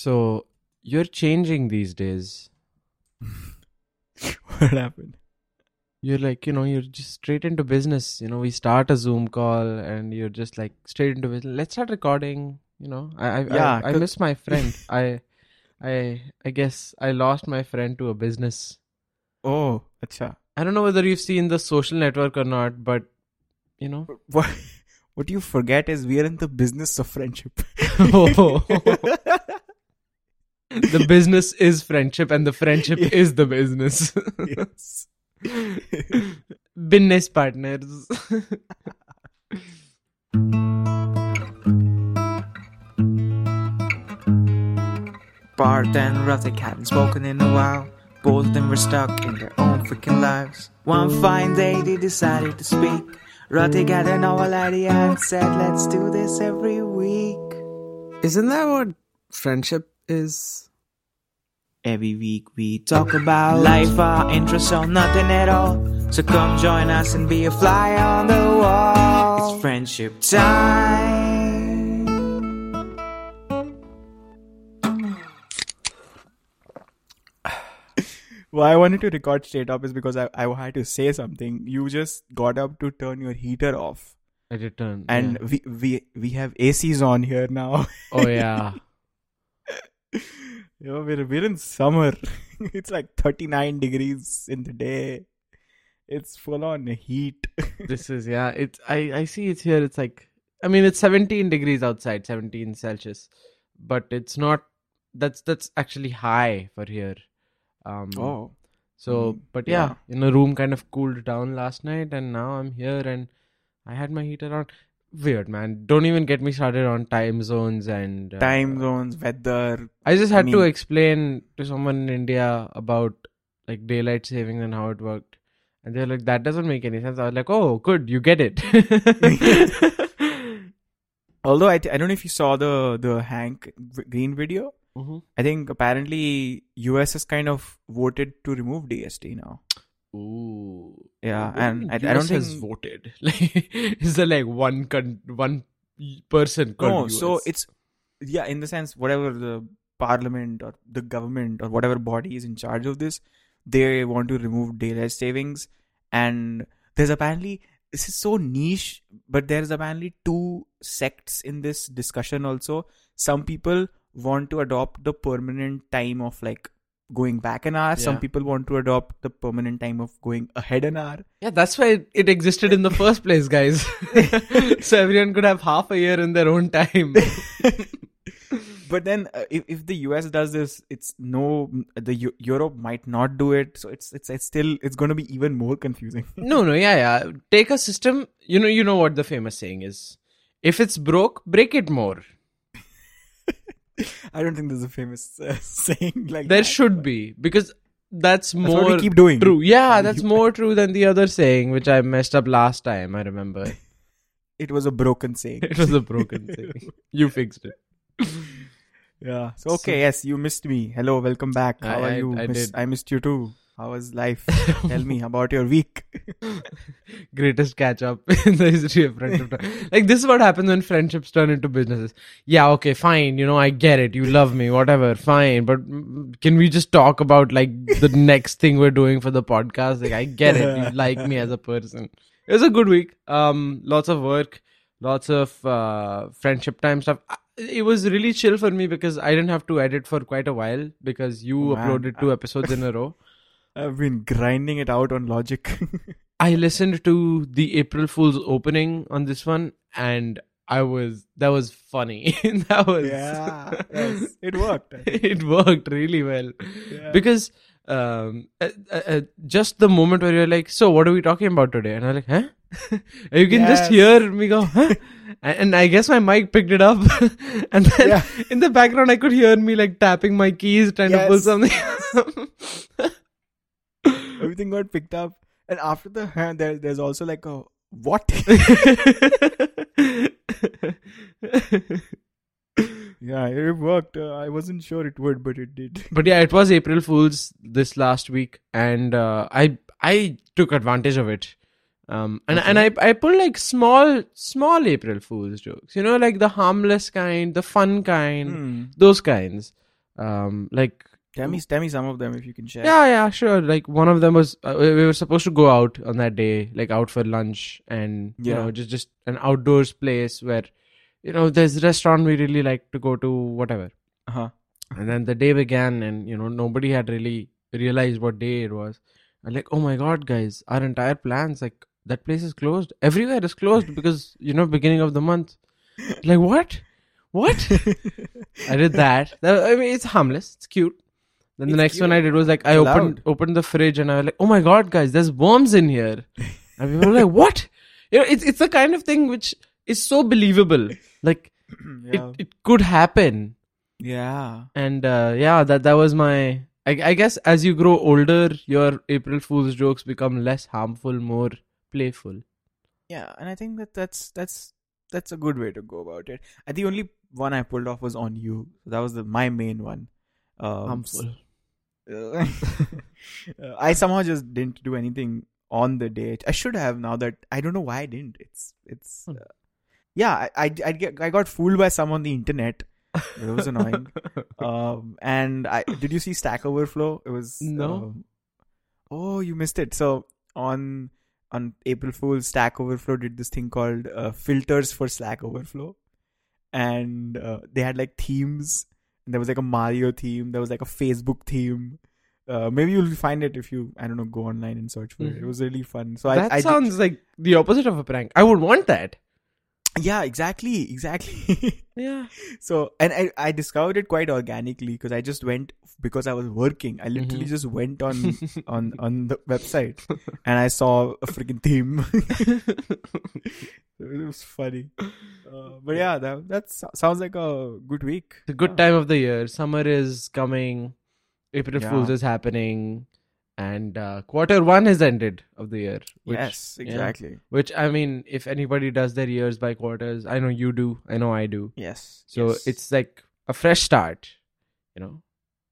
So you're changing these days. what happened? You're like, you know, you're just straight into business. You know, we start a Zoom call and you're just like straight into business. Let's start recording. You know, I I Yeah, I, I miss my friend. I I I guess I lost my friend to a business. Oh, acha. I don't know whether you've seen the social network or not, but you know. What, what you forget is we are in the business of friendship. Oh. The business is friendship and the friendship Yeah. is the business. yes. business partners. Parth and Ruthick hadn't spoken in a while. Both of them were stuck in their own freaking lives. One fine day they decided to speak. Ruthick had a novel idea and said, Let's do this every week. Isn't that what friendship is? Every week we talk about life, our interests, or nothing at all. So come join us and be a fly on the wall. It's friendship time. well, I wanted to record straight up is because I, I had to say something. You just got up to turn your heater off. I return. And yeah. we, we we have ACs on here now. oh yeah. know, we're, we're in summer. it's like 39 degrees in the day. It's full on heat. this is yeah. It's I I see it's here. It's like I mean it's 17 degrees outside, 17 Celsius, but it's not. That's that's actually high for here. Um. oh. So, Mm, but yeah, yeah. you know, room kind of cooled down last night, and now I'm here, and I had my heater on. Weird, man. Don't even get me started on time zones and uh, Time zones, weather. I just I had to explain to someone in India about like daylight savings and how it worked, and they're like, "That doesn't make any sense." I was like, "Oh, good, you get it." Although I, I don't know if you saw the the Hank Green video. Mhm. I think apparently US has kind of voted to remove DST now. Ooh. Yeah, and I, I don't think has voted. Like, is there like one con- one person? no. So US? it's yeah, in the sense whatever the parliament or the government or whatever body is in charge of this, they want to remove daylight savings, and there's apparently this is so niche, but there's apparently two sects in this discussion also. Some people want to adopt the permanent time of like going back an hour. Some people want to adopt the permanent time of going ahead an hour. Yeah, that's why it, existed in the first place, guys. so everyone could have half a year in their own time. but then uh, if, if the us does this it's no the Eu- europe might not do it so it's it's, it's still it's going to be even more confusing no, no, yeah, yeah. Take a system. You know, you know what the famous saying is: if it's broke, break it more. i don't think there's a famous uh, saying like There that. should be because that's That's more what we keep doing true. Yeah, that's more true than the other saying, which I messed up last time. I remember it was a broken saying it was a broken saying. You fixed it. yeah so okay yes you missed me hello welcome back how I- are I- you I Miss- did. i missed you too how was life tell me about your week Greatest catch up in the history of friendship. like this is what happens when friendships turn into businesses. Yeah, okay, fine. You know, I get it. You love me, whatever, fine. But can we just talk about like the next thing we're doing for the podcast? Like, I get it. You like me as a person. It was a good week. Um, lots of work, lots of uh, friendship time stuff. I- It was really chill for me because I didn't have to edit for quite a while because you Oh, man. uploaded two episodes in a row. I've been grinding it out on logic I listened to the April Fool's opening on this one, and I was that was funny. that was yeah yes, it worked it worked really well Yeah. because um uh, uh, uh, just the moment where you're like, so what are we talking about today? And I'm like, huh? You can just hear me go, huh? And I guess my mic picked it up, and then Yeah. in the background I could hear me like tapping my keys, trying to pull something. Everything got picked up and after the huh, there, there's also like a what yeah it worked uh, i wasn't sure it would but it did but yeah, it was April Fools this last week, and uh, I I took advantage of it. Um, and and I I pulled like small small April Fools jokes, you know, like the harmless kind, the fun kind, Hmm. those kinds. Um, like Tell me, tell me some of them if you can share. yeah, yeah, sure. Like one of them was uh, we we were supposed to go out on that day, like out for lunch, and you know, just just an outdoors place where, you know, there's a restaurant we really like to go to, whatever. Uh-huh. And then the day began, and you know, nobody had really realized what day it was. I'm like, oh my god, guys, our entire plans, like that place is closed. Everywhere is closed because you know, beginning of the month. Like what? What? I did. That- I mean, it's harmless. It's cute. Then the It's next one. I did was like I It's opened opened the fridge and I was like, oh my god, guys, there's worms in here. And people were like, what? You know, it's it's the kind of thing which is so believable. Like yeah. it, it could happen. yeah. And uh, yeah, that that was my. I, I guess as you grow older, your April Fool's jokes become less harmful, more playful. Yeah, and I think that that's that's that's a good way to go about it. The only one I pulled off was on you. That was the my main one. Um, Harmful. I somehow just didn't do anything on the date. I should have now that I don't know why I didn't. It's it's Hmm. uh, yeah. I I I, get, I got fooled by some on the internet. It was annoying. um, and I did you see Stack Overflow? It was No. um, oh, you missed it. So on on April Fool's, Stack Overflow did this thing called uh, filters for Stack Overflow, and uh, they had like themes. And there was like a Mario theme. There was like a Facebook theme. Uh, maybe you'll find it if you I don't know go online and search for it. It Mhm. was really fun. So that I, I sounds like the opposite of a prank. I would want that. Yeah exactly exactly. Yeah. So, and I, I discovered it quite organically because I just went because I was working. I literally Mhm. just went on on on the website and I saw a freaking theme. it was funny. Uh, but yeah, that that sounds like a good week. It's a good Yeah. time of the year. Summer is coming. April Yeah. Fools is happening, and uh, quarter one has ended of the year. Which, yes, yeah. exactly. Which I mean, if anybody does their years by quarters, I know you do. I know I do. Yes. So yes. it's like a fresh start. You know,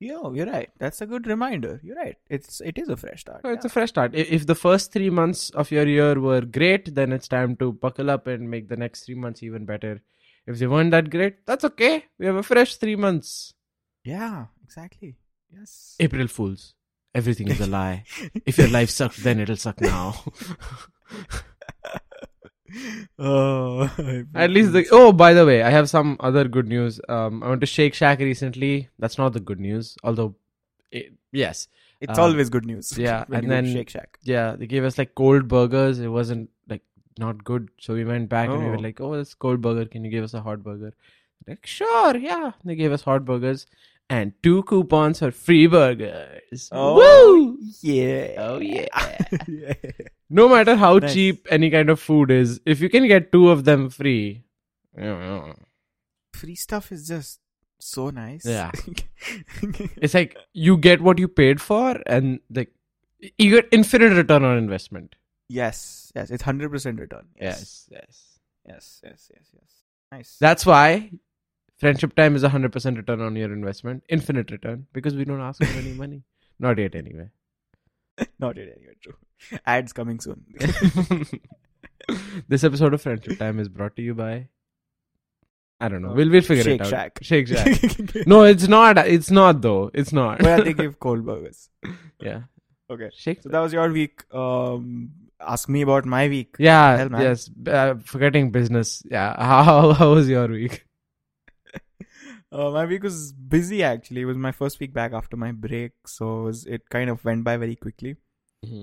yeah, you're right. That's a good reminder. You're right. It's it is a fresh start. So it's a fresh start. If the first three months of your year were great, then it's time to buckle up and make the next three months even better. If they weren't that great, that's okay. We have a fresh three months. yeah, exactly. Yes. April Fools. Everything is a lie. if your life sucked, then it'll suck now. oh, At least the oh, by the way, I have some other good news. Um, I went to Shake Shack recently. That's not the good news, although, it, yes, it's uh, always good news. yeah, and you go to then- Shake Shack. yeah, they gave us like cold burgers. It wasn't like not good, so we went back and we were Oh. like, "Oh, it's cold burger. Can you give us a hot burger?" Like, sure, yeah. They gave us hot burgers and two coupons for free burgers. Oh, Woo! yeah. Oh yeah. yeah. No matter how Nice. cheap any kind of food is, if you can get two of them free. Free stuff is just so nice. Yeah. it's like you get what you paid for, and like you get infinite return on investment. yes. Yes. It's hundred percent return. Yes, yes. Yes. Yes. Yes. Yes. Nice. That's why friendship time is hundred percent return on your investment, infinite return, because we don't ask for any money. Not yet, anyway. not yet anyway. True. Ads coming soon. this episode of Friendship Time is brought to you by. I don't know. Uh, We'll we'll figure Shake it out. Shack. Shake Shack. no, it's not. It's not though. It's not. Where they give cold burgers. yeah. Okay. Shake. So that was your week. Um, ask me about my week. Yeah. hell, yes. Uh, forgetting business. Yeah. How how was your week? Uh, my week was busy actually. It was my first week back after my break, so it, was, it kind of went by very quickly.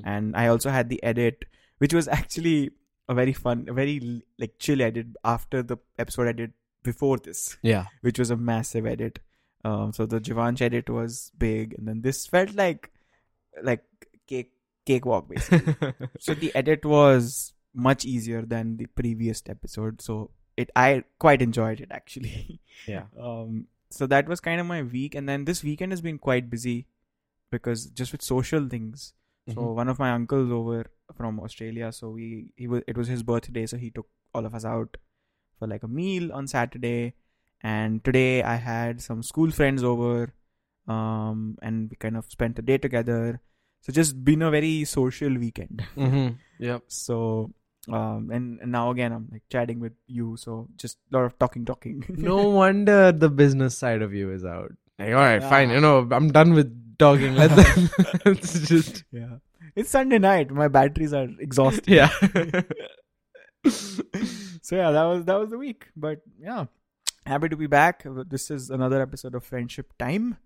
And I also had the edit, which was actually a very fun, a very like chill edit after the episode I did before this, Yeah. which was a massive edit. Um, so the Javanch edit was big, and then this felt like like cake cakewalk basically. so the edit was much easier than the previous episode. So it I quite enjoyed it actually. yeah. um so that was kind of my week and then this weekend has been quite busy because just with social things so Mhm. one of my uncles over from australia so we he was it was his birthday so he took all of us out for like a meal on saturday and today i had some school friends over um and we kind of spent a day together so just been a very social weekend Mm-hmm. Yep. so um and, and now again i'm like chatting with you so just a lot of talking talking No wonder the business side of you is out. Like, all right, fine. You know, I'm done with talking Let's, let's just Yeah. It's Sunday night. My batteries are exhausted. yeah. so yeah, that was that was the week. But yeah, happy to be back. This is another episode of Friendship Time.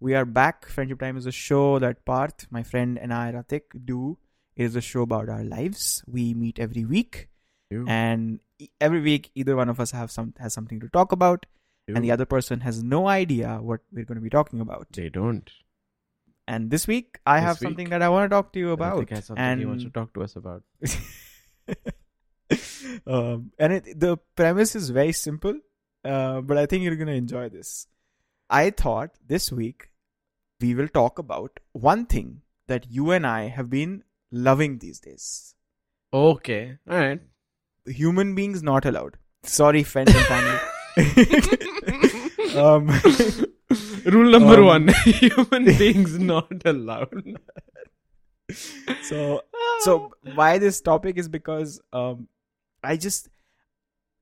We are back. Friendship Time is a show that Parth, my friend, and I, Ratik, do. It is a show about our lives. We meet every week, and e- every week, either one of us have some has something to talk about, and the other person has no idea what we're going to be talking about. they don't. And this week, I This have week, something that I want to talk to you I about. think has something and he wants to talk to us about. um, and it, the premise is very simple, uh, but I think you're gonna enjoy this. I thought this week we will talk about one thing that you and I have been loving these days. Okay, all right. Human beings not allowed. Sorry, friends and family. um, Rule number Um, one: human beings not allowed. so so why this topic is because um i just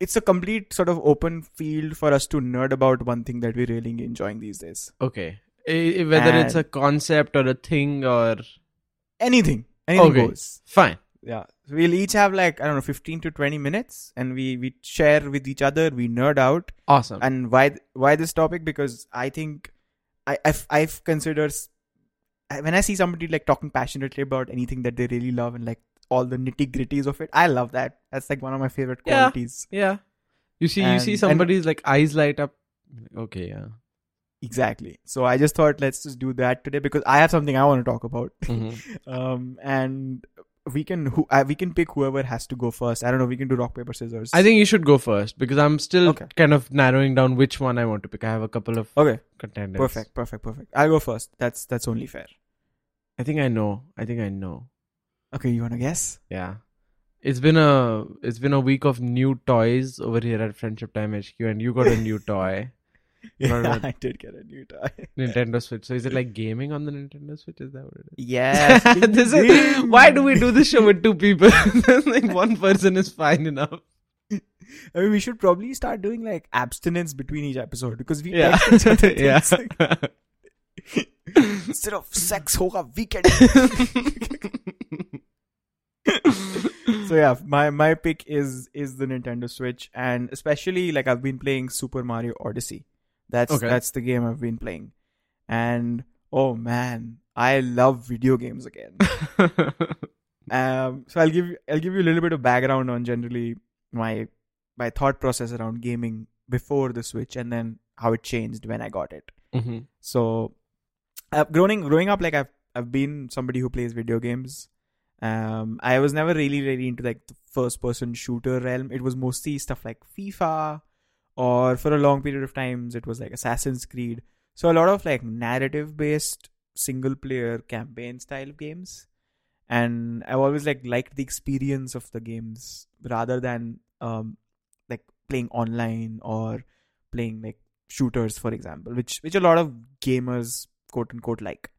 it's a complete sort of open field for us to nerd about one thing that we're really enjoying these days okay, whether it's a concept or a thing or anything anything Okay. goes fine. yeah so we'll each have like i don't know 15 to 20 minutes and we we share with each other we nerd out Awesome. and why why this topic because i think i i've, I've considered when i see somebody like talking passionately about anything that they really love and like all the nitty gritties of it i love that that's like one of my favorite qualities yeah, yeah. you see, you see And- somebody's like eyes light up. Okay, yeah. Exactly so i just thought let's just do that today because i have something i want to talk about Mhm. um and we can who uh, we can pick whoever has to go first i don't know we can do rock paper scissors I think you should go first because I'm still Okay. kind of narrowing down which one I want to pick. I have a couple of okay contenders. perfect perfect perfect i'll go first that's that's only fair I think I know. I think I know. okay you want to guess Yeah. It's been a it's been a week of new toys over here at Friendship Time HQ, and you got a new toy, yeah Right. i did get a new toy Nintendo Switch. So is it like gaming on the Nintendo Switch? Is that what it is? yes this is why do we do this show with two people? like one person is fine enough. I mean, we should probably start doing like abstinence between each episode because we Yeah, text each other yeah. like, instead of sex hoga weekend. so yeah, my my pick is is the Nintendo Switch, and especially like I've been playing Super Mario Odyssey. That's Okay. that's the game I've been playing, and oh man, I love video games again. Um, so I'll give you I'll give you a little bit of background on generally my my thought process around gaming before the Switch, and then how it changed when I got it. Mhm. So, I've growing growing up like I've I've been somebody who plays video games. Um, I was never really really into like the first person shooter realm. It was mostly stuff like FIFA, or for a long period of times it was like Assassin's Creed. So a lot of like narrative based single player campaign style games. And I've always like liked the experience of the games rather than um like playing online or playing like shooters for example which which a lot of gamers quote unquote like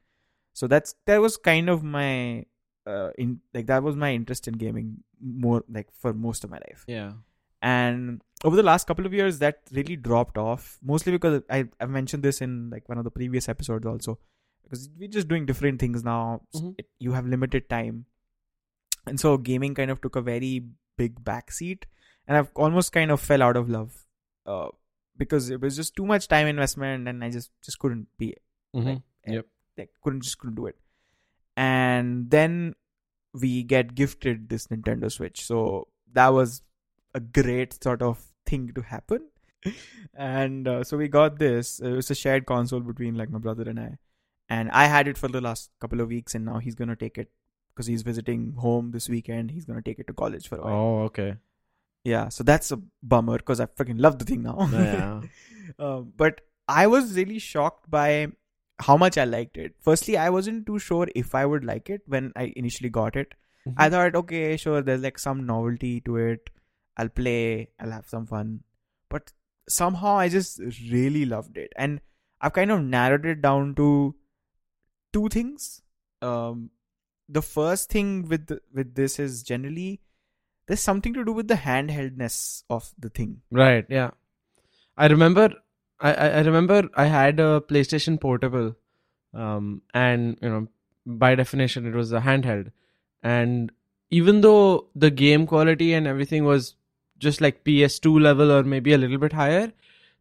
so that's that was kind of my uh in like that was my interest in gaming more like for most of my life yeah. and over the last couple of years that really dropped off mostly because i i've mentioned this in like one of the previous episodes also because we're just doing different things now. Mhm. it, you have limited time. And so gaming kind of took a very big backseat and i've almost kind of fell out of love uh, because it was just too much time investment and i just just couldn't be Mhm. like couldn't just couldn't do it. And then we get gifted this nintendo switch. So that was a great sort of thing to happen and uh, so we got this it was a shared console between like my brother and i and i had it for the last couple of weeks and now he's gonna take it because he's visiting home this weekend he's gonna take it to college for a while Oh, okay. yeah so that's a bummer because i freaking love the thing now Yeah. um, but I was really shocked by how much I liked it. Firstly, I wasn't too sure if I would like it when I initially got it. I thought, okay, sure, there's like some novelty to it. I'll play, I'll have some fun. But somehow I just really loved it. And I've kind of narrowed it down to two things. Um, the first thing with the, with this is generally there's something to do with the handheldness of the thing. Right. Yeah. I remember I, I remember I had a PlayStation Portable, um, and you know, by definition, it was a handheld, and even though the game quality and everything was just like PS2 level or maybe a little bit higher,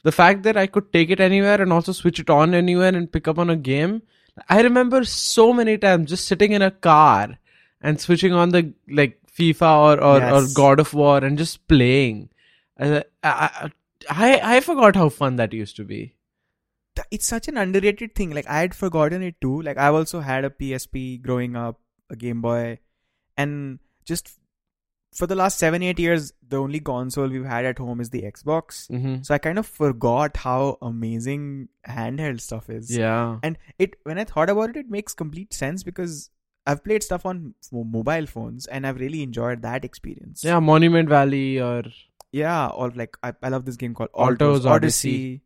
the fact that I could take it anywhere and also switch it on anywhere and pick up on a game, I remember so many times just sitting in a car and switching on the like FIFA or or, or God of War and just playing. Uh, I, I I I forgot how fun that used to be. It's such an underrated thing. Like I had forgotten it too. Like I've also had a PSP growing up, a Game Boy, and just for the last seven eight years, the only console we've had at home is the Xbox. hmm So I kind of forgot how amazing handheld stuff is. Yeah. And it when I thought about it, it makes complete sense because I've played stuff on mo- mobile phones and I've really enjoyed that experience. Yeah, Monument Valley or Yeah, or like I, I love this game called Alto's Alto's Odyssey. Odyssey.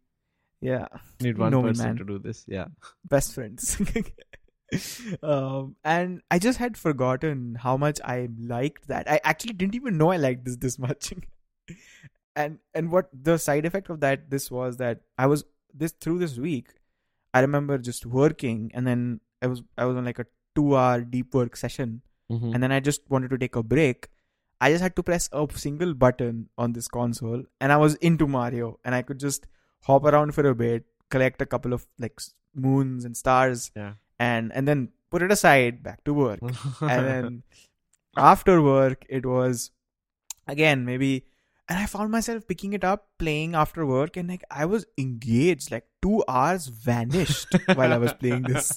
Yeah, need one me, person man. to do this. Yeah. best friends. um, and I just had forgotten how much I liked that. I actually didn't even know I liked this this much. and and what the side effect of that this was that I was this through this week. I remember just working, and then I was I was on like a two hour deep work session, Mhm. and then I just wanted to take a break. I just had to press a single button on this console, and I was into Mario, and I could just hop around for a bit, collect a couple of like moons and stars, Yeah. And and then put it aside, back to work, and then after work it was again maybe, and I found myself picking it up, playing after work, and like I was engaged, like two hours vanished while I was playing this,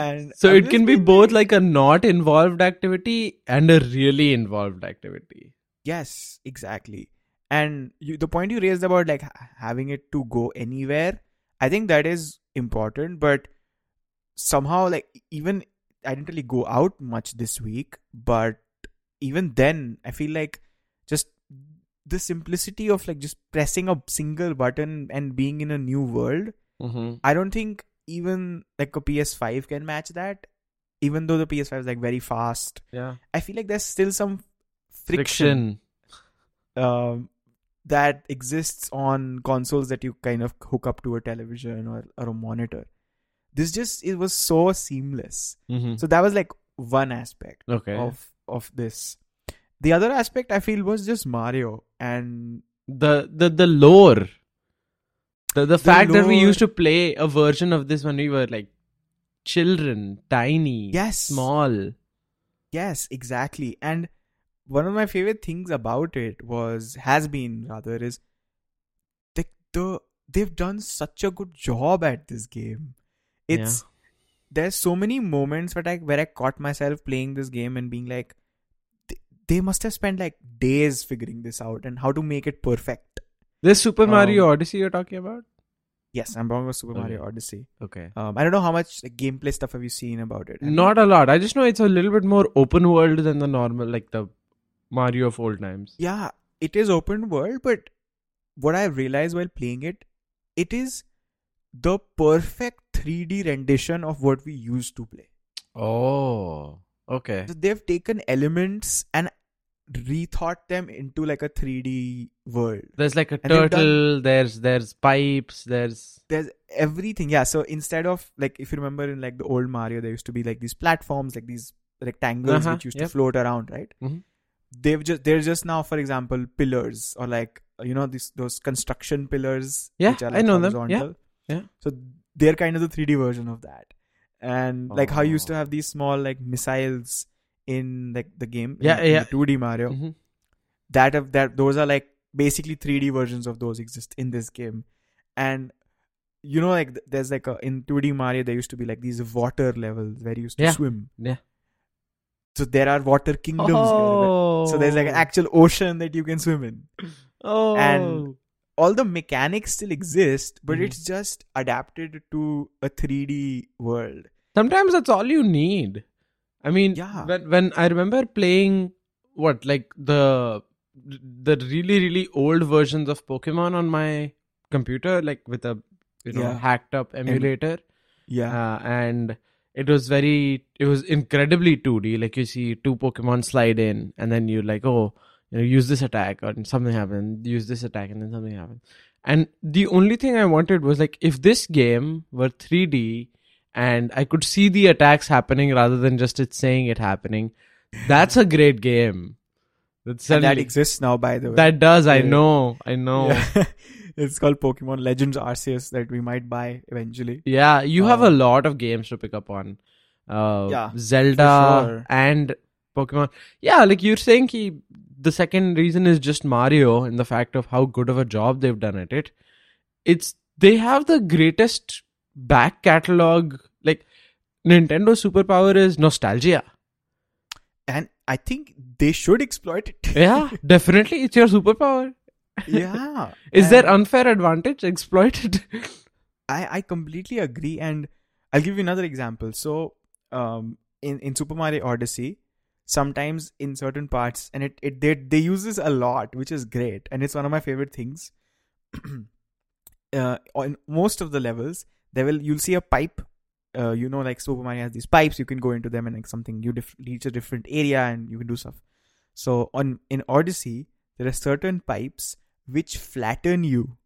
and so I'm it can be both like a not involved activity and a really involved activity. Yes, exactly. And you, the point you raised about like having it to go anywhere, I think that is important. But somehow, like even I didn't really go out much this week, but even then, I feel like just the simplicity of like just pressing a single button and being in a new world. Mm-hmm. I don't think even like a PS5 can match that. Even though the PS5 is like very fast, Yeah. I feel like there's still some friction Friction. um, that exists on consoles that you kind of hook up to a television or, or a monitor. This just it was so seamless. Mm-hmm. So that was like one aspect okay. of of this. The other aspect I feel was just Mario and the the the lore. The the fact that we used to play a version of this when we were like children, tiny, Yes. small. yes, exactly. And one of my favorite things about it was has been rather is the, the they've done such a good job at this game. It's there's so many moments where I where I caught myself playing this game and being like, they, they must have spent like days figuring this out and how to make it perfect. This Super Mario Um, Odyssey you're talking about? Yes, I'm talking about Super Okay. Mario Odyssey. Okay. Um, I don't know how much like, gameplay stuff have you seen about it. Not a lot. I just know it's a little bit more open world than the normal, like the Mario of old times. Yeah, it is open world, but what I realized while playing it, it is the perfect 3D rendition of what we used to play. Oh, okay. So they've taken elements and rethought them into like a 3D world. There's like a turtle. There's there's pipes. There's There's everything. Yeah. So instead of like, if you remember in like the old Mario, there used to be like these platforms, like these rectangles Uh-huh, which used yep. to float around, right? Mhm. They've just they're just now, for example, pillars or like you know these those construction pillars. Yeah, which are, I like, know them. horizontal. Yeah, So they're kind of the 3D version of that, and like how you used to Oh. have these small like missiles in like the game. Yeah, in, in yeah. the 2D Mario. Mhm. That of that those are like basically 3D versions of those exist in this game, and you know like there's like a in 2D Mario there used to be like these water levels where you used to Yeah. swim. Yeah. So there are water kingdoms. there. So there's like an actual ocean that you can swim in. Oh. and- All the mechanics still exist, but Mhm. it's just adapted to a 3D world. sometimes that's all you need. I mean, Yeah. when when I remember playing what like the the really really old versions of Pokemon on my computer, like with a you know Yeah. hacked up emulator, Yeah. uh, and it was very it was incredibly 2D. Like you see two Pokemon slide in, and then you're like oh you know use this attack or something happens, use this attack and then something happens, And the only thing I wanted was like if this game were 3D and I could see the attacks happening rather than just it saying it happening, that's a great game. And that exists now, by the way. that does, I know, I know. Yeah, Yeah. it's called Pokemon Legends Arceus that we might buy eventually. Yeah, you have a Uh, lot of games to pick up on. Uh, Yeah, Zelda sure. and Pokemon. Yeah, like you're saying, he, the second reason is just Mario and the fact of how good of a job they've done at it. It's they have the greatest back catalog. Like Nintendo superpower is nostalgia. And I think they should exploit it. Yeah, definitely, it's your superpower. yeah. Is there unfair advantage? Exploit it. I, I completely agree. And I'll give you another example. So, um, in, in Super Mario Odyssey, sometimes in certain parts, and it, it they, they use this a lot, which is great. And it's one of my favorite things. uh, on most of the levels, there will you'll see a pipe. Uh, you know, like Super Mario has these pipes. You can go into them and like something you dif- reach a different area and you can do stuff. So on in Odyssey, there are certain pipes which flatten you,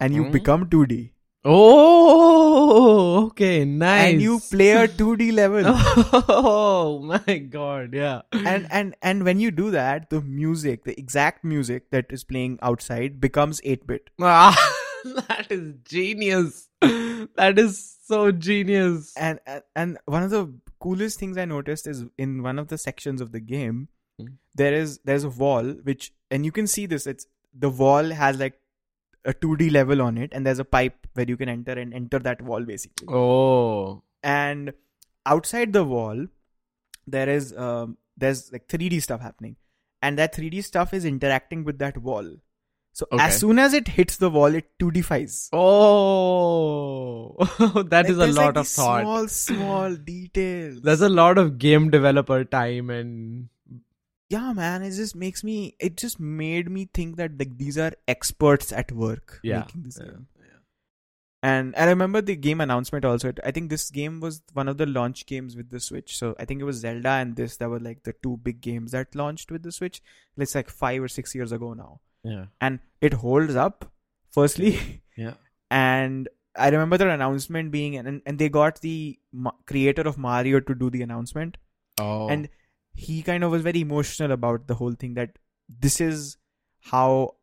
and you Mhm. become 2D Oh, okay, nice. and you play a 2D level. Oh my god, yeah. and and and when you do that, the music, the exact music that is playing outside becomes 8-bit. Ah, that is genius. That is so genius. And and- and one of the coolest things I noticed is in one of the sections of the game, Hmm. there is there's a wall which and you can see this. It's the wall has like a 2D level on it, and there's a pipe where you can enter and enter that wall basically. Oh, and outside the wall there is um, there's like 3d stuff happening and that 3d stuff is interacting with that wall so Okay. as soon as it hits the wall it 2d-fies oh, that Like, is a there's, like, lot of thought. small small details There's a lot of game developer time and yeah man it just makes me it just made me think that like these are experts at work yeah. making this yeah, game. yeah. And I remember the game announcement also. I think this game was one of the launch games with the Switch. So I think it was Zelda and this that were like the two big games that launched with the Switch. It's like five or six years ago now. Yeah. And it holds up, firstly. Yeah. and I remember the announcement being, and, and they got the creator of Mario to do the announcement. Oh. And he kind of was very emotional about the whole thing that this is how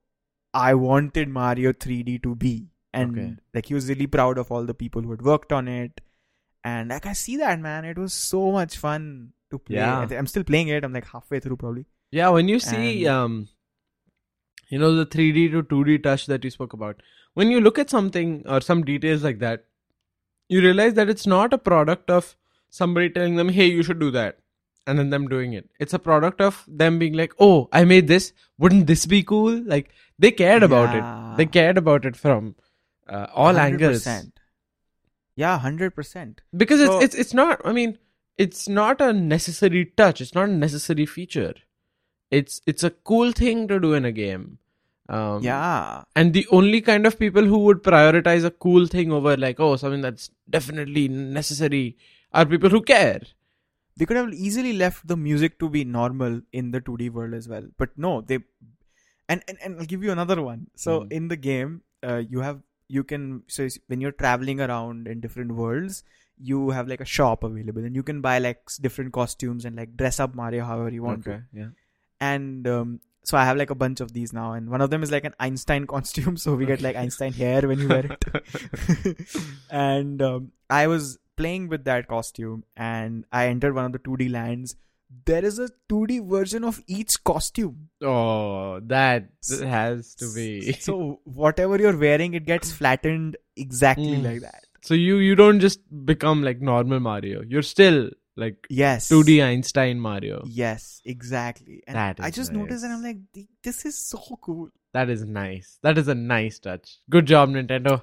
I wanted Mario 3D to be. And Okay. like he was really proud of all the people who had worked on it. And like I see that man, it was so much fun to play. Yeah. I'm still playing it. I'm like halfway through probably. Yeah, when you see And- um you know the 3D to 2D touch that you spoke about. When you look at something or some details like that, you realize that it's not a product of somebody telling them, "Hey, you should do that." And then them doing it. It's a product of them being like, "Oh, I made this. Wouldn't this be cool?" Like they cared about it. They cared about it from uh, all angles. 100%. Yeah, hundred percent. Because it's it's it's not. I mean, it's not a necessary touch. It's not a necessary feature. It's it's a cool thing to do in a game. Um, Yeah. And the only kind of people who would prioritize a cool thing over like oh something that's definitely necessary are people who care. They could have easily left the music to be normal in the 2D world as well. But no, they and and, and I'll give you another one. So Mm. in the game, uh, you have you can so when you're traveling around in different worlds, you have like a shop available and you can buy like different costumes and like dress up Mario however you want to. Yeah. And um, so I have like a bunch of these now, and one of them is like an Einstein costume, so we get like Einstein hair when you wear it. and um, I was playing with that costume, and I entered one of the 2D lands. There is a 2D version of each costume. Oh, that has to be. So whatever you're wearing, it gets flattened exactly Mm. like that. So you you don't just become like normal Mario. You're still like Yes. 2D Einstein Mario. Yes, exactly. And That I just noticed, and I'm like, this is so cool. That is nice. That is a nice touch. Good job, Nintendo.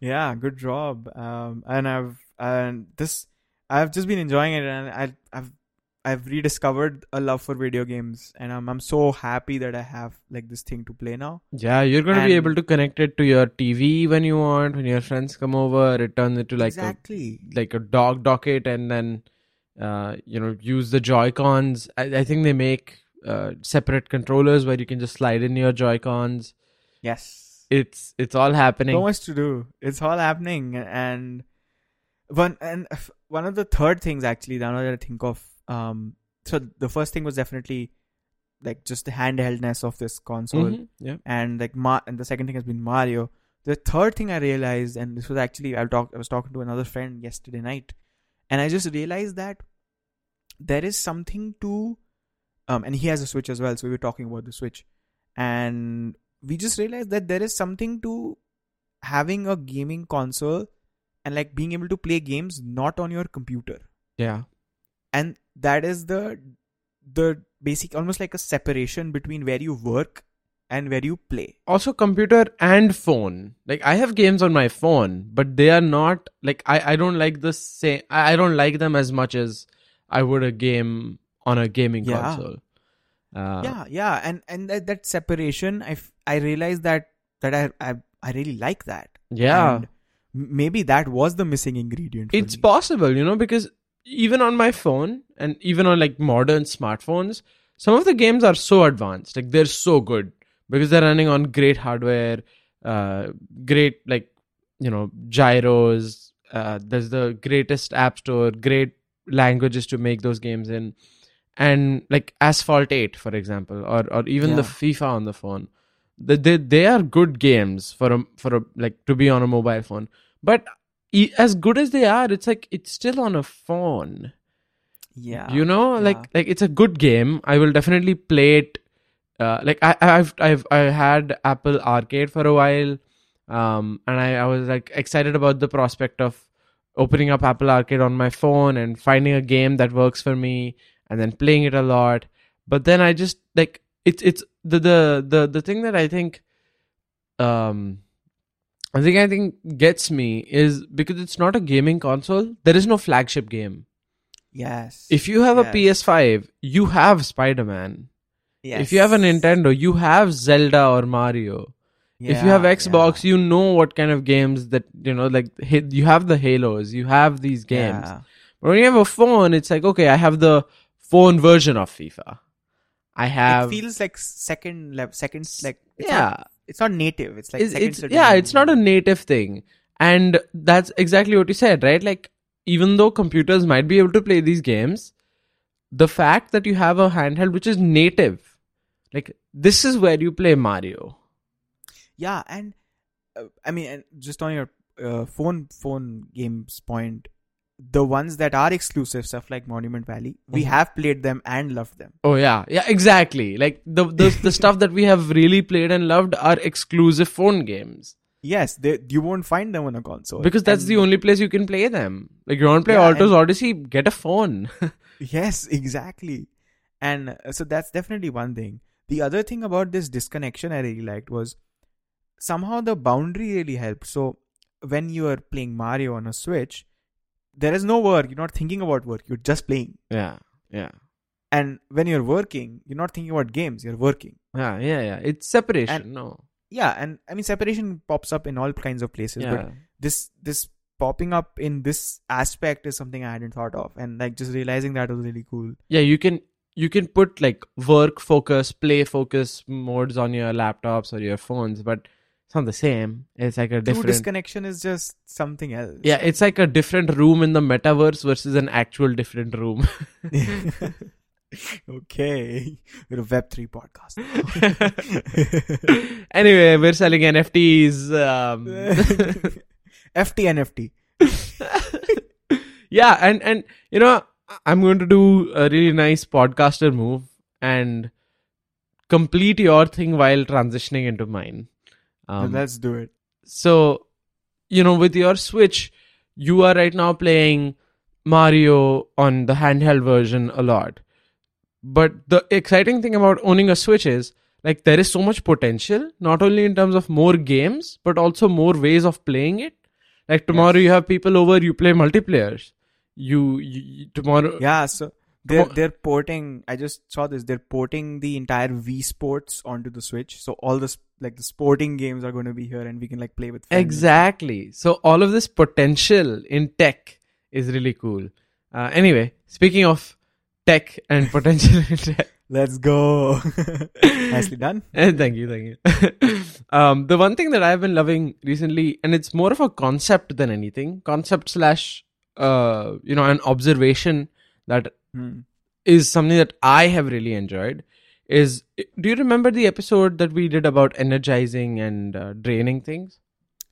Yeah, good job. Um, and I've and this I've just been enjoying it, and I I've I've rediscovered a love for video games, and I'm I'm so happy that I have like this thing to play now. Yeah, you're gonna be able to connect it to your TV when you want. When your friends come over, it turns into like exactly. a like a dog docket, and then uh, you know use the Joy Cons. I, I think they make uh, separate controllers where you can just slide in your Joy Cons. Yes. it's it's all happening. so much to do. It's all happening, and one and one of the third things actually now that I think of. Um, so the first thing was definitely like just the handheldness of this console, Mhm, Yeah. and like Ma- and the second thing has been Mario. The third thing I realized, and this was actually I talk I was talking to another friend yesterday night, and I just realized that there is something to, um, and he has a Switch as well, so we were talking about the Switch, and we just realized that there is something to having a gaming console and like being able to play games not on your computer Yeah. and that is the the basic almost like a separation between where you work and where you play Also, computer and phone. Like I have games on my phone, but they are not like I. I don't like the same. I I don't like them as much as I would a game on a gaming Yeah. console. Uh, yeah yeah and and that, that separation i f- i realized that that I, I i really like that Yeah. and maybe that was the missing ingredient it's me. possible you know because even on my phone and even on like modern smartphones some of the games are so advanced like they're so good because they're running on great hardware uh great like you know gyros uh there's the greatest app store great languages to make those games in. And like asphalt 8 for example or or even the fifa on the phone they, they they are good games for a for a like to be on a mobile phone but as good as they are it's like it's still on a phone yeah you know like yeah. like it's a good game i will definitely play it uh, like I, I've I've I had Apple Arcade for a while, um, and I, I was like excited about the prospect of opening up Apple Arcade on my phone and finding a game that works for me, and then playing it a lot. But then I just like it's it's the the the the thing that I think, um, I think I think gets me is because it's not a gaming console. There is no flagship game. yes If you have a PS5, you have Spider Man. yes. If you have a Nintendo, you have Zelda or Mario. Yeah, if you have Yeah, Xbox, you know what kind of games that you know, like you have the Halos, you have these games. Yeah. But when you have a phone, it's like okay, I have the phone version of FIFA. I have it feels like second level second like it's yeah, not, it's not native it's like it's, second it's yeah, it's not a native thing, and that's exactly what you said, right? Like even though computers might be able to play these games, the fact that you have a handheld which is native, like this is where you play Mario. yeah and uh, i mean and just on your uh, phone phone games point the ones that are exclusive stuff like monument valley we Mhm. have played them and loved them Oh yeah, yeah, exactly. Like the the the stuff that we have really played and loved are exclusive phone games yes they, you won't find them on a console because that's And- the only place you can play them. Like you want to play Yeah, Altos and- Odyssey, get a phone. yes exactly and uh, so that's definitely one thing the other thing about this disconnection i really liked was somehow the boundary really helped so when you are playing mario on a switch there is no work. You're not thinking about work. You're just playing. Yeah, yeah, and when you're working you're not thinking about games. You're working. Yeah, yeah, yeah. It's separation. And- no, yeah and i mean separation pops up in all kinds of places yeah, but this this popping up in this aspect is something i hadn't thought of. And like just realizing that was really cool. Yeah. You can you can put like work focus, play focus modes on your laptops or your phones, but it's not the same. It's like a True different. disconnection is just something else yeah, it's like a different room in the metaverse versus an actual different room. okay we're a web3 podcast anyway, we're selling NFTs. Um, ft nft yeah, and and you know, I'm going to do a really nice podcaster move and complete your thing while transitioning into mine. Um, let's do it so, you know, with your Switch, you are right now playing Mario on the handheld version a lot. But the exciting thing about owning a Switch is like there is so much potential, not only in terms of more games, but also more ways of playing it. Like tomorrow, Yes. you have people over, you play multiplayers. You, you tomorrow, yeah so they're they're porting i just saw this they're porting the entire Wii Sports onto the switch so all the like the sporting games are going to be here and we can like play with friends. Exactly. So all of this potential in tech is really cool. Uh, anyway, speaking of tech and potential in tech, Let's go. Nicely done. Eh, thank you, thank you. um, the one thing that I've been loving recently, and it's more of a concept than anything, concept slash, uh, you know, an observation that Hmm. is something that I have really enjoyed. Is do you remember the episode that we did about energizing and uh, draining things?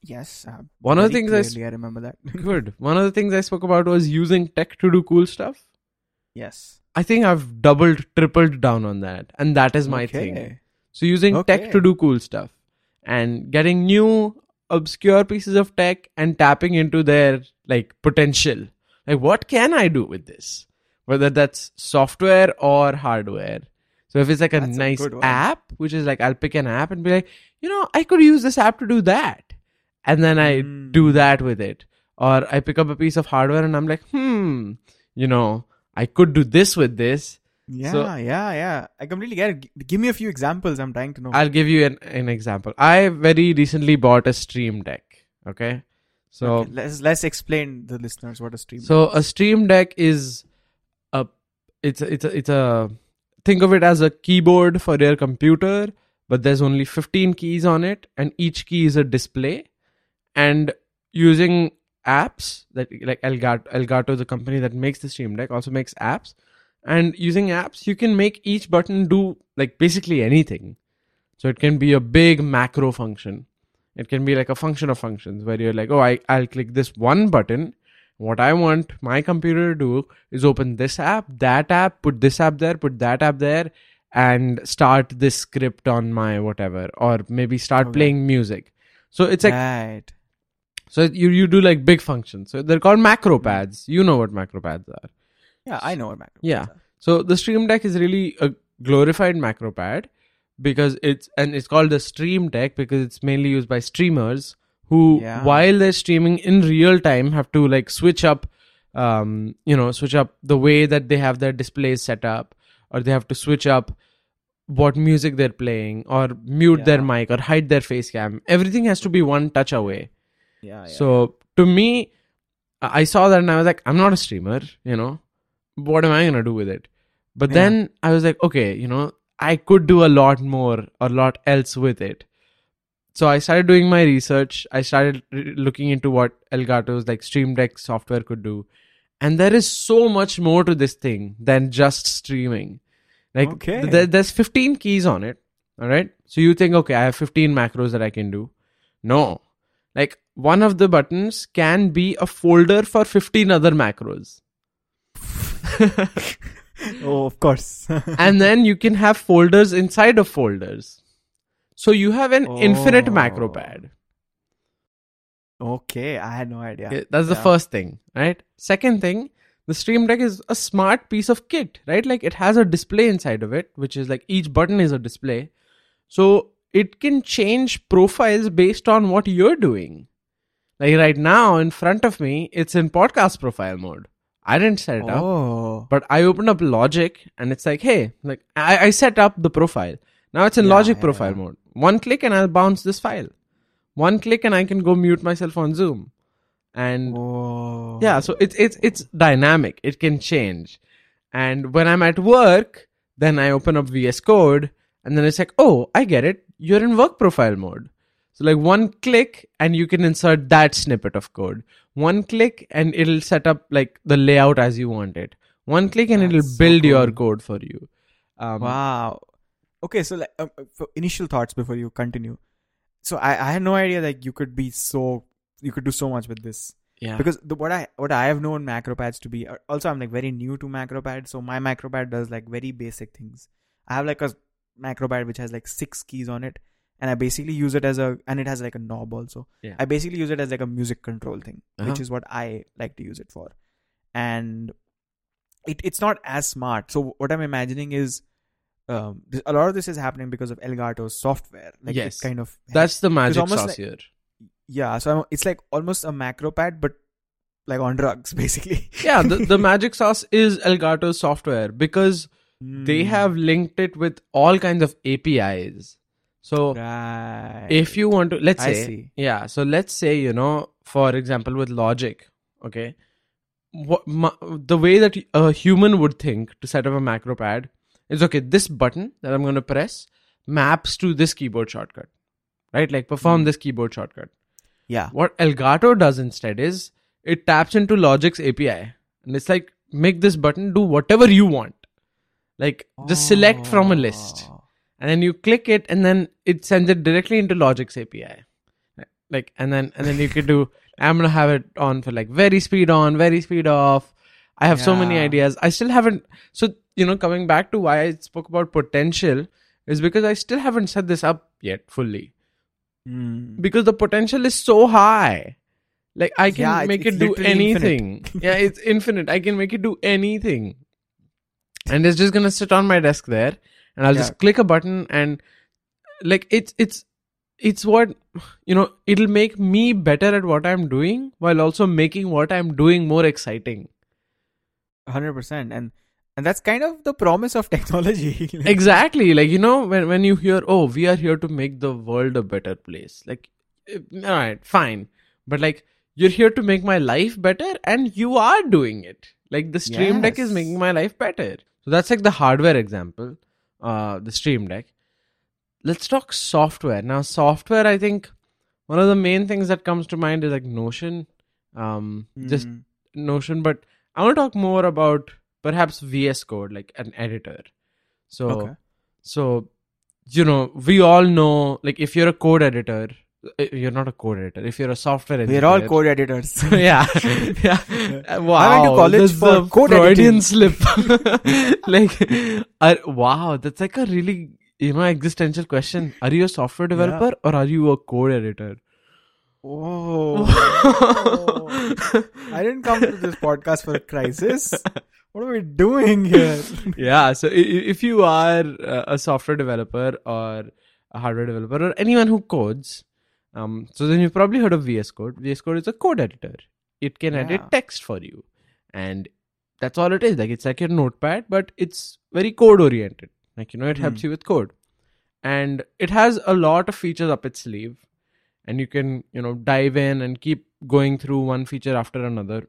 Yes. Uh, One of the things I s- clearly I remember that. Good. One of the things I spoke about was using tech to do cool stuff. yes. I think I've doubled, tripled down on that, and that is my thing. So using tech to do cool stuff and getting new obscure pieces of tech and tapping into their like potential. Like what can I do with this? Whether that's software or hardware. So if it's like a That's nice one. app, which is like I'll pick an app and be like, you know, I could use this app to do that. And then I Mm. do that with it. Or I pick up a piece of hardware and I'm like, hmm, you know, I could do this with this. Yeah, So- yeah, yeah. I completely get it. Give me a few examples. I'm trying to know. I'll give you an, an example. I very recently bought a Stream Deck. Okay. So Okay, let's let's explain the listeners what a stream. Deck. So a Stream Deck is a it's a, it's a, it's a think of it as a keyboard for your computer, but there's only 15 keys on it, and each key is a display. And using apps that like Elgato, Elgato, the company that makes the Stream Deck, also makes apps. And using apps, you can make each button do like basically anything. So it can be a big macro function. It can be like a function of functions where you're like, oh, I, I'll click this one button. What I want my computer to do is open this app, that app, put this app there, put that app there, and start this script on my whatever, or maybe start Okay. playing music. So it's like right. so you you do like big functions. So they're called macro mm. pads. You know what macro pads are. Yeah, I know what macro. Yeah. pads are. So the Stream Deck is really a glorified macro pad because it's and it's called the Stream Deck because it's mainly used by streamers who Yeah. while they're streaming in real time have to like switch up um you know switch up the way that they have their displays set up or they have to switch up what music they're playing or mute their mic or hide their face cam everything has to be one touch away Yeah, yeah. so to me, I saw that and I was like, I'm not a streamer, you know. What am I gonna do with it? But Yeah. then I was like, okay, you know, I could do a lot more, a lot else with it. So I started doing my research. I started r- looking into what Elgato's like Stream Deck software could do, and there is so much more to this thing than just streaming. Like Okay. th- there's 15 keys on it. All right. So you think, okay, I have 15 macros that I can do. No, like one of the buttons can be a folder for 15 other macros. oh, of course. and then you can have folders inside of folders. So you have an infinite macro Oh. pad. okay, I had no idea. Okay, That's the Yeah. first thing, right? Second thing, the Stream Deck is a smart piece of kit, right? Like it has a display inside of it, which is like each button is a display. So it can change profiles based on what you're doing. Like right now in front of me, it's in podcast profile mode. I didn't set it up. Oh, But I opened up Logic and it's like, hey, like I, I set up the profile. Now it's in Yeah, Logic yeah, profile mode. One click and I'll bounce this file. One click and I can go mute myself on Zoom. And oh. yeah, so it's it's it's dynamic. It can change. And when I'm at work, then I open up VS Code and then it's like, oh, I get it. You're in work profile mode. So like one click and you can insert that snippet of code. One click and it'll set up like the layout as you want it. One click and it'll That's so build your code for you. Um, Wow. Okay, so like um, for initial thoughts before you continue. So I, I had no idea like you could be so you could do so much with this Yeah. because the, what I what I have known macropads to be uh, also I'm like very new to macropad so my macropad does like very basic things. I have like a macropad which has like six keys on it and I basically use it as a and it has like a knob also. Yeah. I basically use it as like a music control thing, Uh-huh. which is what I like to use it for. And it it's not as smart. So what I'm imagining is um, this, a lot of this is happening because of Elgato's software. Like Yes. it kind of That's the magic sauce like- here. yeah. So I'm, it's like almost a macro pad, but like on drugs, basically. Yeah, the, the magic sauce is Elgato's software because they Hmm. have linked it with all kinds of APIs. So right. if you want to let's say yeah so let's say you know for example with logic okay what the way that a human would think to set up a macro pad is okay, this button that I'm going to press maps to this keyboard shortcut, right? Like perform hmm. this keyboard shortcut. Yeah. What Elgato does instead is it taps into Logic's API and it's like, make this button do whatever you want. Like, just select from a list and then you click it and then it sends it directly into logic's api like and then and then you could do i'm gonna have it on for like Varispeed on Varispeed off i have so many ideas i still haven't so you know coming back to why i spoke about potential is because i still haven't set this up yet fully. Mm. because the potential is so high. Like i can Yeah, make it do anything. Yeah it's infinite. I can make it do anything. And it's just gonna sit on my desk there and i'll Yeah. just click a button and like it's it's it's what you know it'll make me better at what i'm doing while also making what i'm doing more exciting. 100% and and that's kind of the promise of technology. Exactly. Like you know when when you hear oh we are here to make the world a better place like eh, all right fine. But like you're here to make my life better and you are doing it. Like the stream deck is making my life better. So that's like the hardware example uh the stream deck. Let's talk software. Now software i think one of the main things that comes to mind is like notion. Um just mm, Notion, but I want to talk more about perhaps VS Code, like an editor. So, Okay. so you know, we all know, like, if you're a code editor, uh, you're not a code editor. If you're a software engineer, we're all code editors yeah, yeah. Wow, I went to college for the code Freudian editing. slip. like, uh, wow, that's like a really you know existential question. Are you a software developer or are you a code editor? Whoa. I didn't come to this podcast for a crisis. What are we doing here? yeah so if you are uh, a software developer or a hardware developer or anyone who codes um so then you've probably heard of vs code. Vs code is a code editor. It can edit text for you. And that's all it is. Like it's like your notepad but it's very code oriented. Like you know it helps Hmm. you with code. And it has a lot of features up its sleeve. And you can you know dive in and keep going through one feature after another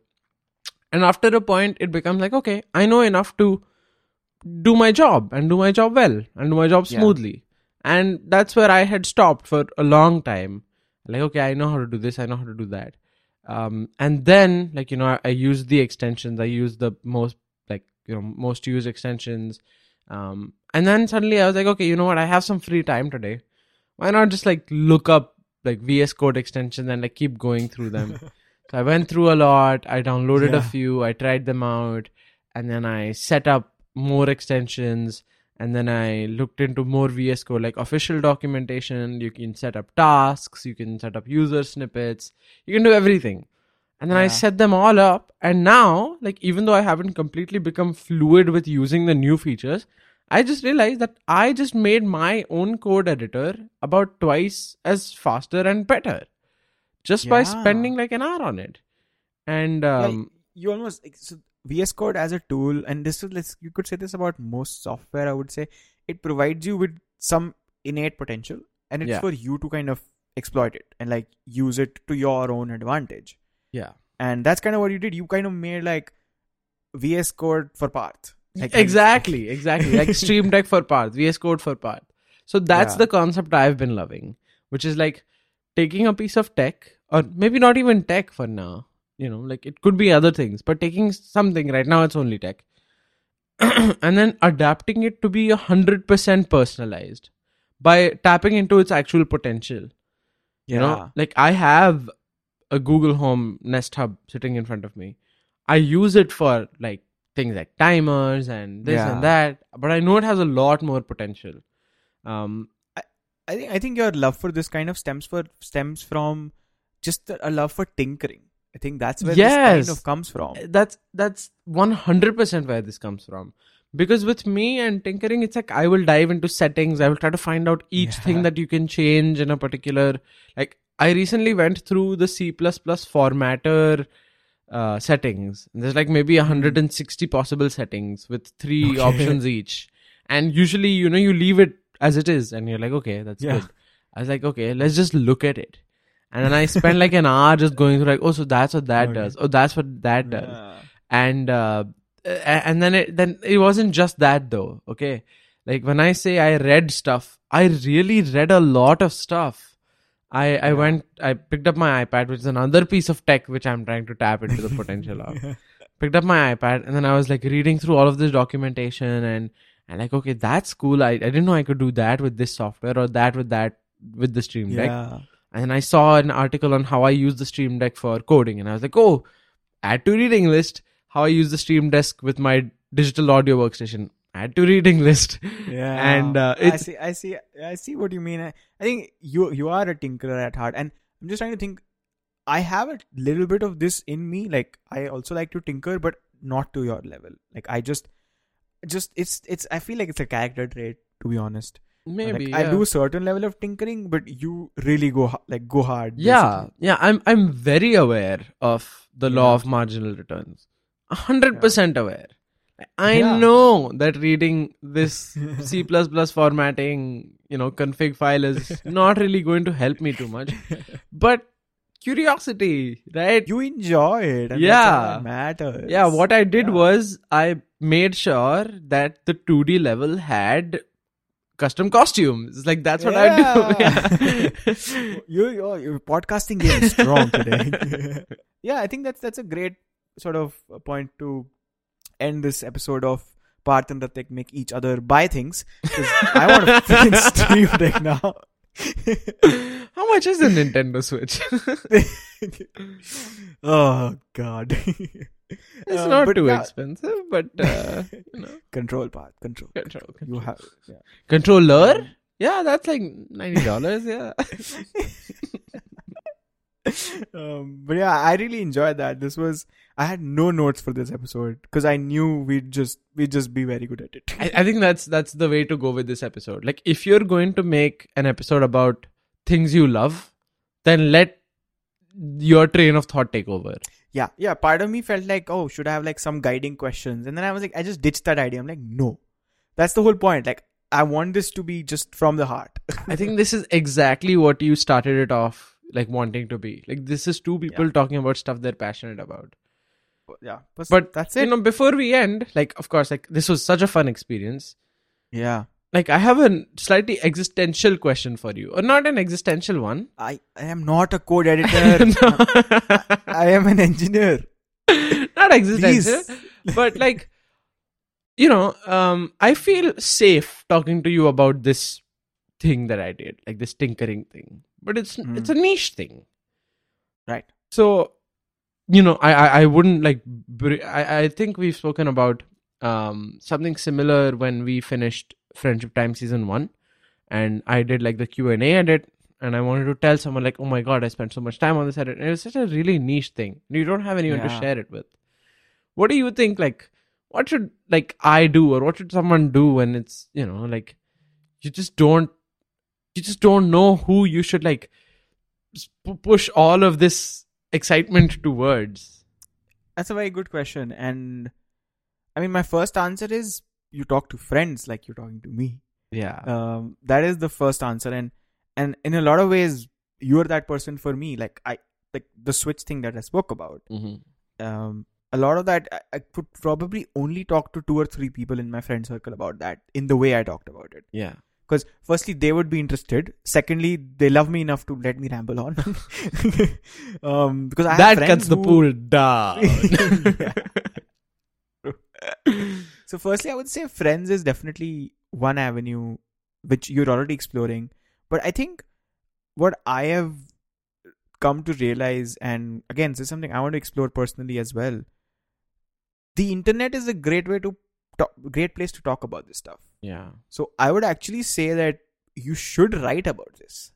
and after a point it becomes like okay i know enough to do my job and do my job well and do my job Yeah. smoothly. And that's where i had stopped for a long time. Like okay i know how to do this i know how to do that. Um, and then like you know I, I use the extensions. I use the most like you know most used extensions. Um, and then suddenly i was like okay you know what? I have some free time today. Why not just like look up like vs code extensions and like keep going through them so i went through a lot. I downloaded a few. I tried them out. And then i set up more extensions. And then i looked into more vs code like official documentation. You can set up tasks. You can set up user snippets. You can do everything. And then i set them all up. And now like even though i haven't completely become fluid with using the new features i just realized that i just made my own code editor about twice as faster and better just by spending like an hour on it and Yeah, um you almost so VS Code as a tool, and this is let's you could say this about most software. I would say it provides you with some innate potential, and it's Yeah. for you to kind of exploit it and like use it to your own advantage. yeah And that's kind of what you did. You kind of made like VS Code for Parth. Like exactly exactly like stream deck for Parth vs code for Parth so that's Yeah. the concept i've been loving which is like taking a piece of tech or maybe not even tech for now you know like it could be other things but taking something right now it's only tech. And then adapting it to be a hundred percent personalized by tapping into its actual potential. You know like i have a google home nest hub sitting in front of me. I use it for like things like timers and this Yeah. and that but i know it has a lot more potential. Um I think I think your love for this kind of stems for stems from just a love for tinkering. I think that's where this Yes. kind of comes from. that's that's 100% where this comes from because with me and tinkering it's like i will dive into settings i will try to find out each Yeah. thing that you can change in a particular like i recently went through the c++ formatter uh, settings there's like maybe 160 possible settings with three Okay. options each and usually you know you leave it as it is and you're like okay that's Yeah. good i was like okay let's just look at it and then i spent like an hour just going through like oh so that's what that Okay. does oh that's what that does Yeah. and uh, and then it then it wasn't just that though. Okay, like when I say I read stuff, I really read a lot of stuff. I I went I picked up my iPad, which is another piece of tech which I'm trying to tap into the potential of. Picked up my iPad and then I was like reading through all of this documentation and and like okay that's cool. I, I didn't know I could do that with this software or that with that with the Stream Deck. Yeah. And I saw an article on how I use the Stream Deck for coding and I was like oh add to reading list how I use the Stream Deck with my digital audio workstation. Add to reading list. Yeah. And, uh, I see I see I see what you mean. I, I think you you are a tinkerer at heart and I'm just trying to think I have a little bit of this in me. Like I also like to tinker, but not to your level. Like I just just it's it's I feel like it's a character trait to be honest. Maybe like, I do a certain level of tinkering, but you really go like go hard. Yeah, yeah. I'm I'm very aware of the law of marginal returns. A hundred percent aware. I Yeah. know that reading this C formatting, you know, config file is not really going to help me too much. But curiosity, right? You enjoy it. And Yeah. That's all that matters. yeah, what I did Yeah. was I made sure that the 2D level had custom costumes. Like that's what I do. Yeah. you, your, your podcasting game is strong today. yeah, I think that's that's a great sort of point to end this episode of Parth and Ratik make each other buy things. I want a freaking Steam Deck now. How much is a Nintendo Switch? oh God. It's Uh, not too expensive, but uh, you know, Control Parth, control. control, You have yeah. controller. Yeah, that's like ninety dollars. Yeah, um, but yeah, I really enjoyed that. This was I had no notes for this episode because I knew we'd just we'd just be very good at it. I, I think that's that's the way to go with this episode. Like, if you're going to make an episode about things you love, then let your train of thought take over. yeah, yeah. Part of me felt like, oh, should I have like some guiding questions? And then I was like, I just ditched that idea. I'm like, no, that's the whole point. Like, I want this to be just from the heart. I think this is exactly what you started it off like wanting to be. Like, this is two people talking about stuff they're passionate about. yeah, but, But that's it You know, before we end, like, of course, like this was such a fun experience. yeah, Like, I have a slightly existential question for you, or not an existential one. I I am not a code editor. I am an engineer. not existential, Please. but like, you know, um, I feel safe talking to you about this thing that I did, like this tinkering thing. But it's Hmm. it's a niche thing, Right. So, you know, I I, I wouldn't like. I I think we've spoken about um something similar when we finished Friendship Time season one, and I did like the Q and A edit. And I wanted to tell someone like, "Oh my god, I spent so much time on this edit." And it was such a really niche thing. You don't have anyone to share it with. What do you think? Like, what should like I do, or what should someone do when it's you know like you just don't you just don't know who you should like push all of this excitement towards. That's a very good question. And I mean, my first answer is you talk to friends like you're talking to me. Yeah, Um, that is the first answer. And and in a lot of ways, you're that person for me. Like I like the switch thing that I spoke about. mm-hmm. Um, a lot of that I, I could probably only talk to two or three people in my friend circle about that in the way I talked about it. yeah. Because firstly, they would be interested. Secondly, they love me enough to let me ramble on. um, because I have that cuts the pool down. So, firstly, I would say friends is definitely one avenue which you're already exploring. But I think what I have come to realize, and again, this is something I want to explore personally as well. The internet is a great way to talk, great place to talk about this stuff. Yeah, So I would actually say that you should write about this.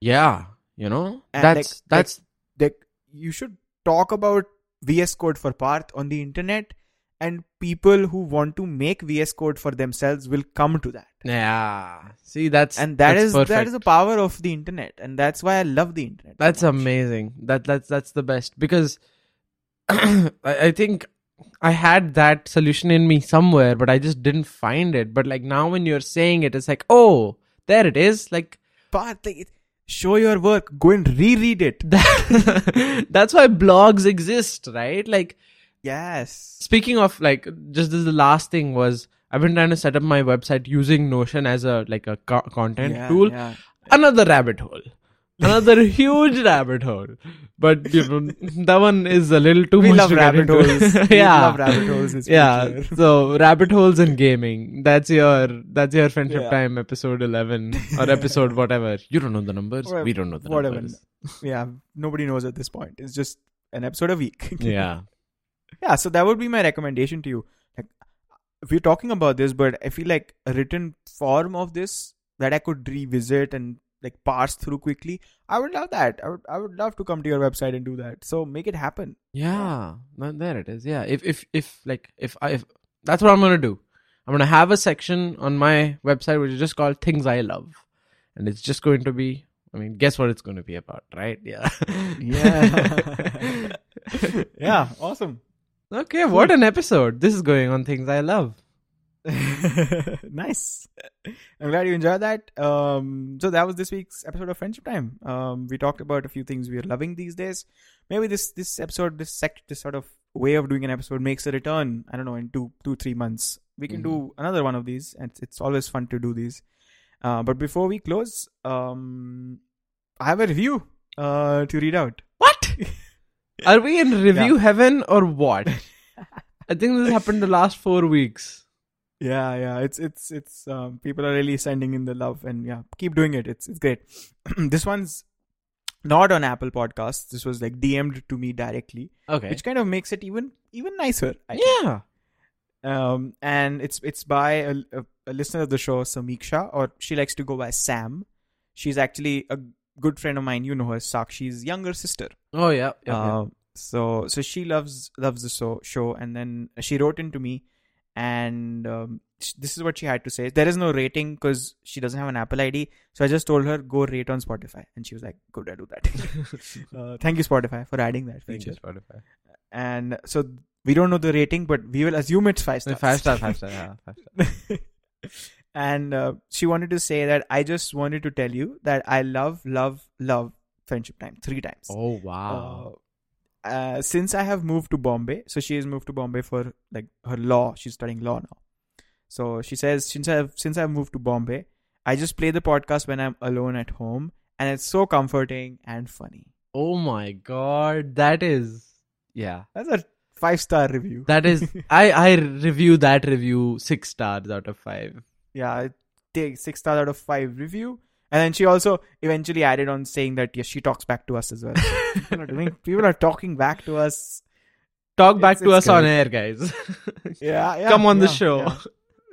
yeah. You know, And that's like- that's That you should talk about VS Code for Parth on the internet, and people who want to make VS Code for themselves will come to that. yeah. See, that's and that that's is that is the power of the internet and that's why i love the internet That's much. amazing. That that's that's the best because I, I think I had that solution in me somewhere, but I just didn't find it. But like now, when you're saying it, it's like, oh, there it is. Like but like, show your work go and reread it that, that's why blogs exist, right? Like Yes. Speaking of like, just this the last thing was I've been trying to set up my website using Notion as a like a co- content Yeah, tool. yeah. Another rabbit hole. Another huge rabbit hole. But you know that one is a little too We much love to rabbit holes. We yeah. love rabbit holes. Yeah. So rabbit holes in gaming. That's your that's your friendship Yeah. time episode eleven or episode whatever. You don't know the numbers. Whatever- we don't know the whatever. numbers. yeah. Nobody knows at this point. It's just an episode a week. Yeah. yeah. So that would be my recommendation to you. Like, we're talking about this, but I feel like a written form of this that I could revisit and like parse through quickly. I would love that. I would. I would love to come to your website and do that. So make it happen. Yeah, there it is. Yeah, if if if like if I if that's what I'm gonna do. I'm gonna have a section on my website which is just called "Things I Love," and it's just going to be. I mean, guess what it's going to be about, right? Yeah. Yeah. yeah. Awesome. okay, what an episode! This is going on "Things I Love." nice. I'm glad you enjoyed that. Um, so that was this week's episode of Friendship Time. Um, we talked about a few things we are loving these days. Maybe this this episode, this sect, this sort of way of doing an episode makes a return. I don't know in two two three months. We can do another one of these, and it's, it's always fun to do these. Uh, but before we close, um, I have a review uh, to read out. What? Are we in review heaven or what? I think this happened the last four weeks. Yeah, yeah. It's it's it's um people are really sending in the love and yeah, keep doing it. It's it's great. this one's not on Apple Podcasts. This was like DM'd to me directly, Okay. which kind of makes it even even nicer. I think. yeah. Um and it's it's by a, a, a listener of the show, Samiksha, or she likes to go by Sam. She's actually a good friend of mine. You know her, Sakshi's younger sister. Oh yeah. yeah, yeah. Uh, so so she loves loves the show show and then she wrote into me and um, this is what she had to say. There is no rating because she doesn't have an apple id so i just told her go rate on spotify. And she was like good i do that. Uh, thank you spotify for adding that. Thank feature you, Spotify. and so we don't know the rating but we will assume it's five stars. Five star, five star, yeah, five star. and uh, she wanted to say that i just wanted to tell you that i love love love friendship time three times. Oh wow. uh, uh, since I have moved to Bombay, so she has moved to Bombay for like her law. She's studying law now. So she says since I've since I've moved to Bombay, I just play the podcast when I'm alone at home, and it's so comforting and funny. Oh my god, that is yeah. That's a five star review. That is I I review that review six stars out of five. yeah, take six stars out of five review. And then she also eventually added on saying that yes, she talks back to us as well. people are doing, people are talking back to us. Talk back It's- to it's us on air, guys. Yeah, yeah Come on the show.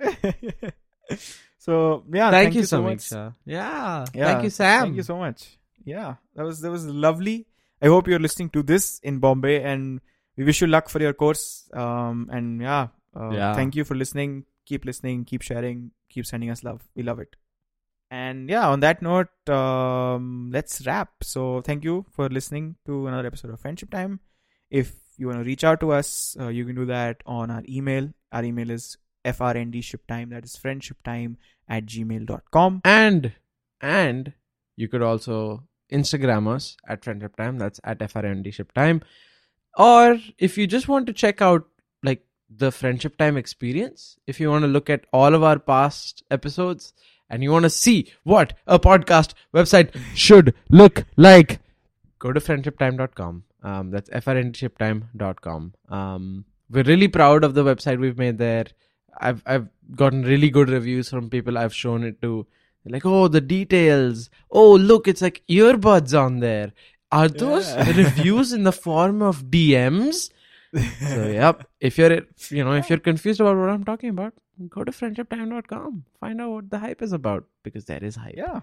yeah. so yeah, thank, you, so much. Yeah. Yeah, Thank you, Sam. Thank you so much. Yeah, that was that was lovely. I hope you're listening to this in Bombay, and we wish you luck for your course. Um, and yeah, uh, Yeah. thank you for listening. Keep listening. Keep sharing. Keep sending us love. We love it. And yeah, on that note, um, let's wrap. So thank you for listening to another episode of Friendship Time. If you want to reach out to us, uh, you can do that on our email. Our email is frndshiptime. That is friendshiptime at gmail.com. And and you could also Instagram us at Friendship Time. That's at frndshiptime. Or if you just want to check out like the Friendship Time experience, if you want to look at all of our past episodes and you want to see what a podcast website should look like, go to friendshiptime.com. Um, that's frndshiptime.com. Um, we're really proud of the website we've made there. I've I've gotten really good reviews from people I've shown it to. They're like, oh, the details. Oh, look, it's like earbuds on there. Are those Yeah. reviews in the form of DMs? So, yep. If you're, you know, if you're confused about what I'm talking about, go to friendshiptime.com. Find out what the hype is about because there is hype. Yeah.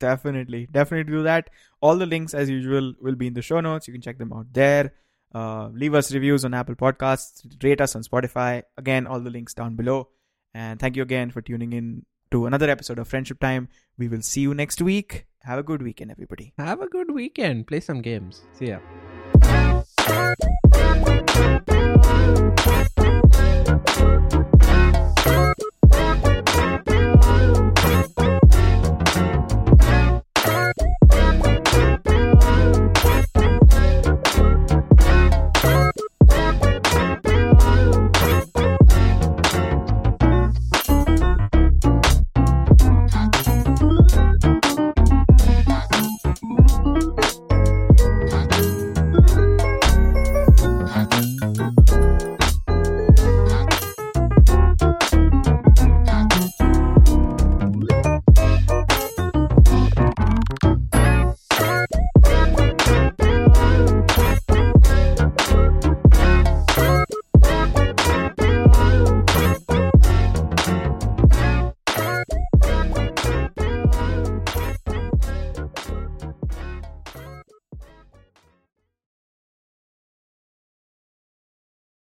Definitely. Definitely do that. All the links, as usual, will be in the show notes. You can check them out there. Uh, leave us reviews on Apple Podcasts. Rate us on Spotify. Again, all the links down below. And thank you again for tuning in to another episode of Friendship Time. We will see you next week. Have a good weekend, everybody. Have a good weekend. Play some games. See ya. Thank you.